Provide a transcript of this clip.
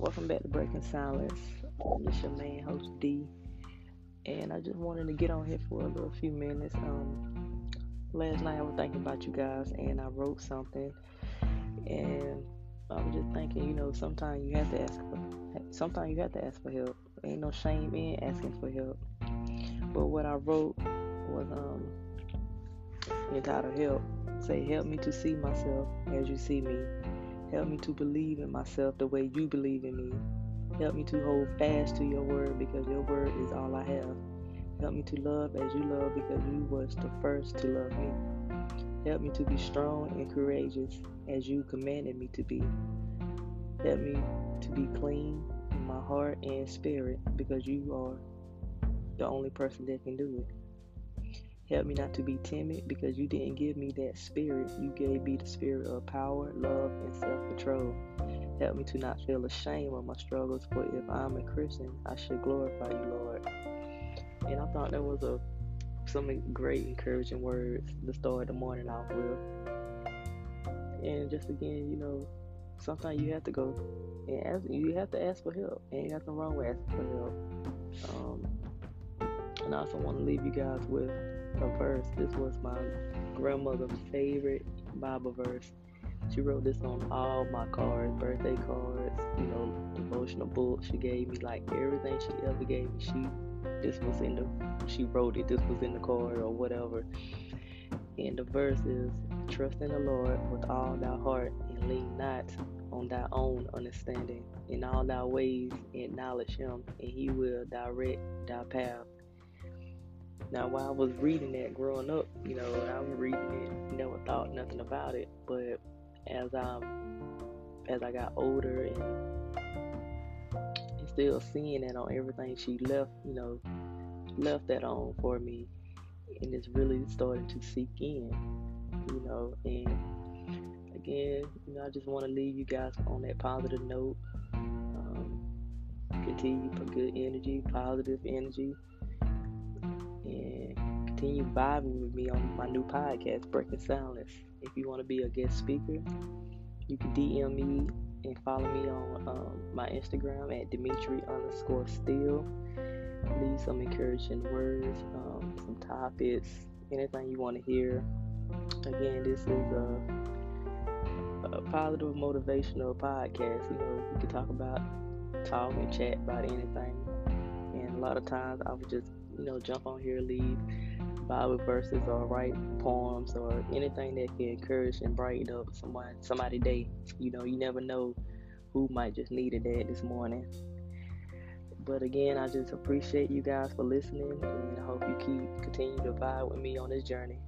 Welcome back to Breaking Silence. Um, this your main host D, and I just wanted to get on here for a little few minutes. Um, last night I was thinking about you guys, and I wrote something, and I was just thinking, you know, sometimes you have to ask for, sometimes you have to ask for help. Ain't no shame in asking for help. But what I wrote was um entitled "Help." Say, help me to see myself as you see me. Help me to believe in myself the way you believe in me. Help me to hold fast to your word because your word is all I have. Help me to love as you love because you was the first to love me. Help me to be strong and courageous as you commanded me to be. Help me to be clean in my heart and spirit because you are the only person that can do it. Help me not to be timid because you didn't give me that spirit. You gave me the spirit of power, love, and self control. Help me to not feel ashamed of my struggles, for if I'm a Christian, I should glorify you, Lord. And I thought that was a some great encouraging words to start the morning off with. And just again, you know, sometimes you have to go and ask, you have to ask for help. Ain't nothing wrong with asking for help. Um, and I also want to leave you guys with a verse. This was my grandmother's favorite Bible verse. She wrote this on all my cards, birthday cards, you know, mm-hmm. devotional books. She gave me like everything she ever gave me. She this was in the she wrote it, this was in the card or whatever. And the verse is trust in the Lord with all thy heart and lean not on thy own understanding. In all thy ways acknowledge him and he will direct thy path. Now, while I was reading that growing up, you know, I was reading it, never thought nothing about it. But as I as I got older and, still seeing that on everything she left, you know, left that on for me, and it's really starting to seep in, you know. And again, you know, I just want to leave you guys on that positive note. Um, continue for good energy, positive energy and continue vibing with me on my new podcast, Breaking Silence. If you want to be a guest speaker, you can DM me and follow me on um, my Instagram at Dimitri underscore still. Leave some encouraging words, um, some topics, anything you want to hear. Again, this is a, a positive motivational podcast. You know, we can talk about, talk and chat about anything. And a lot of times I would just you know, jump on here, leave Bible verses or write poems or anything that can encourage and brighten up someone somebody's day. You know, you never know who might just needed that this morning. But again, I just appreciate you guys for listening and I hope you keep continue to vibe with me on this journey.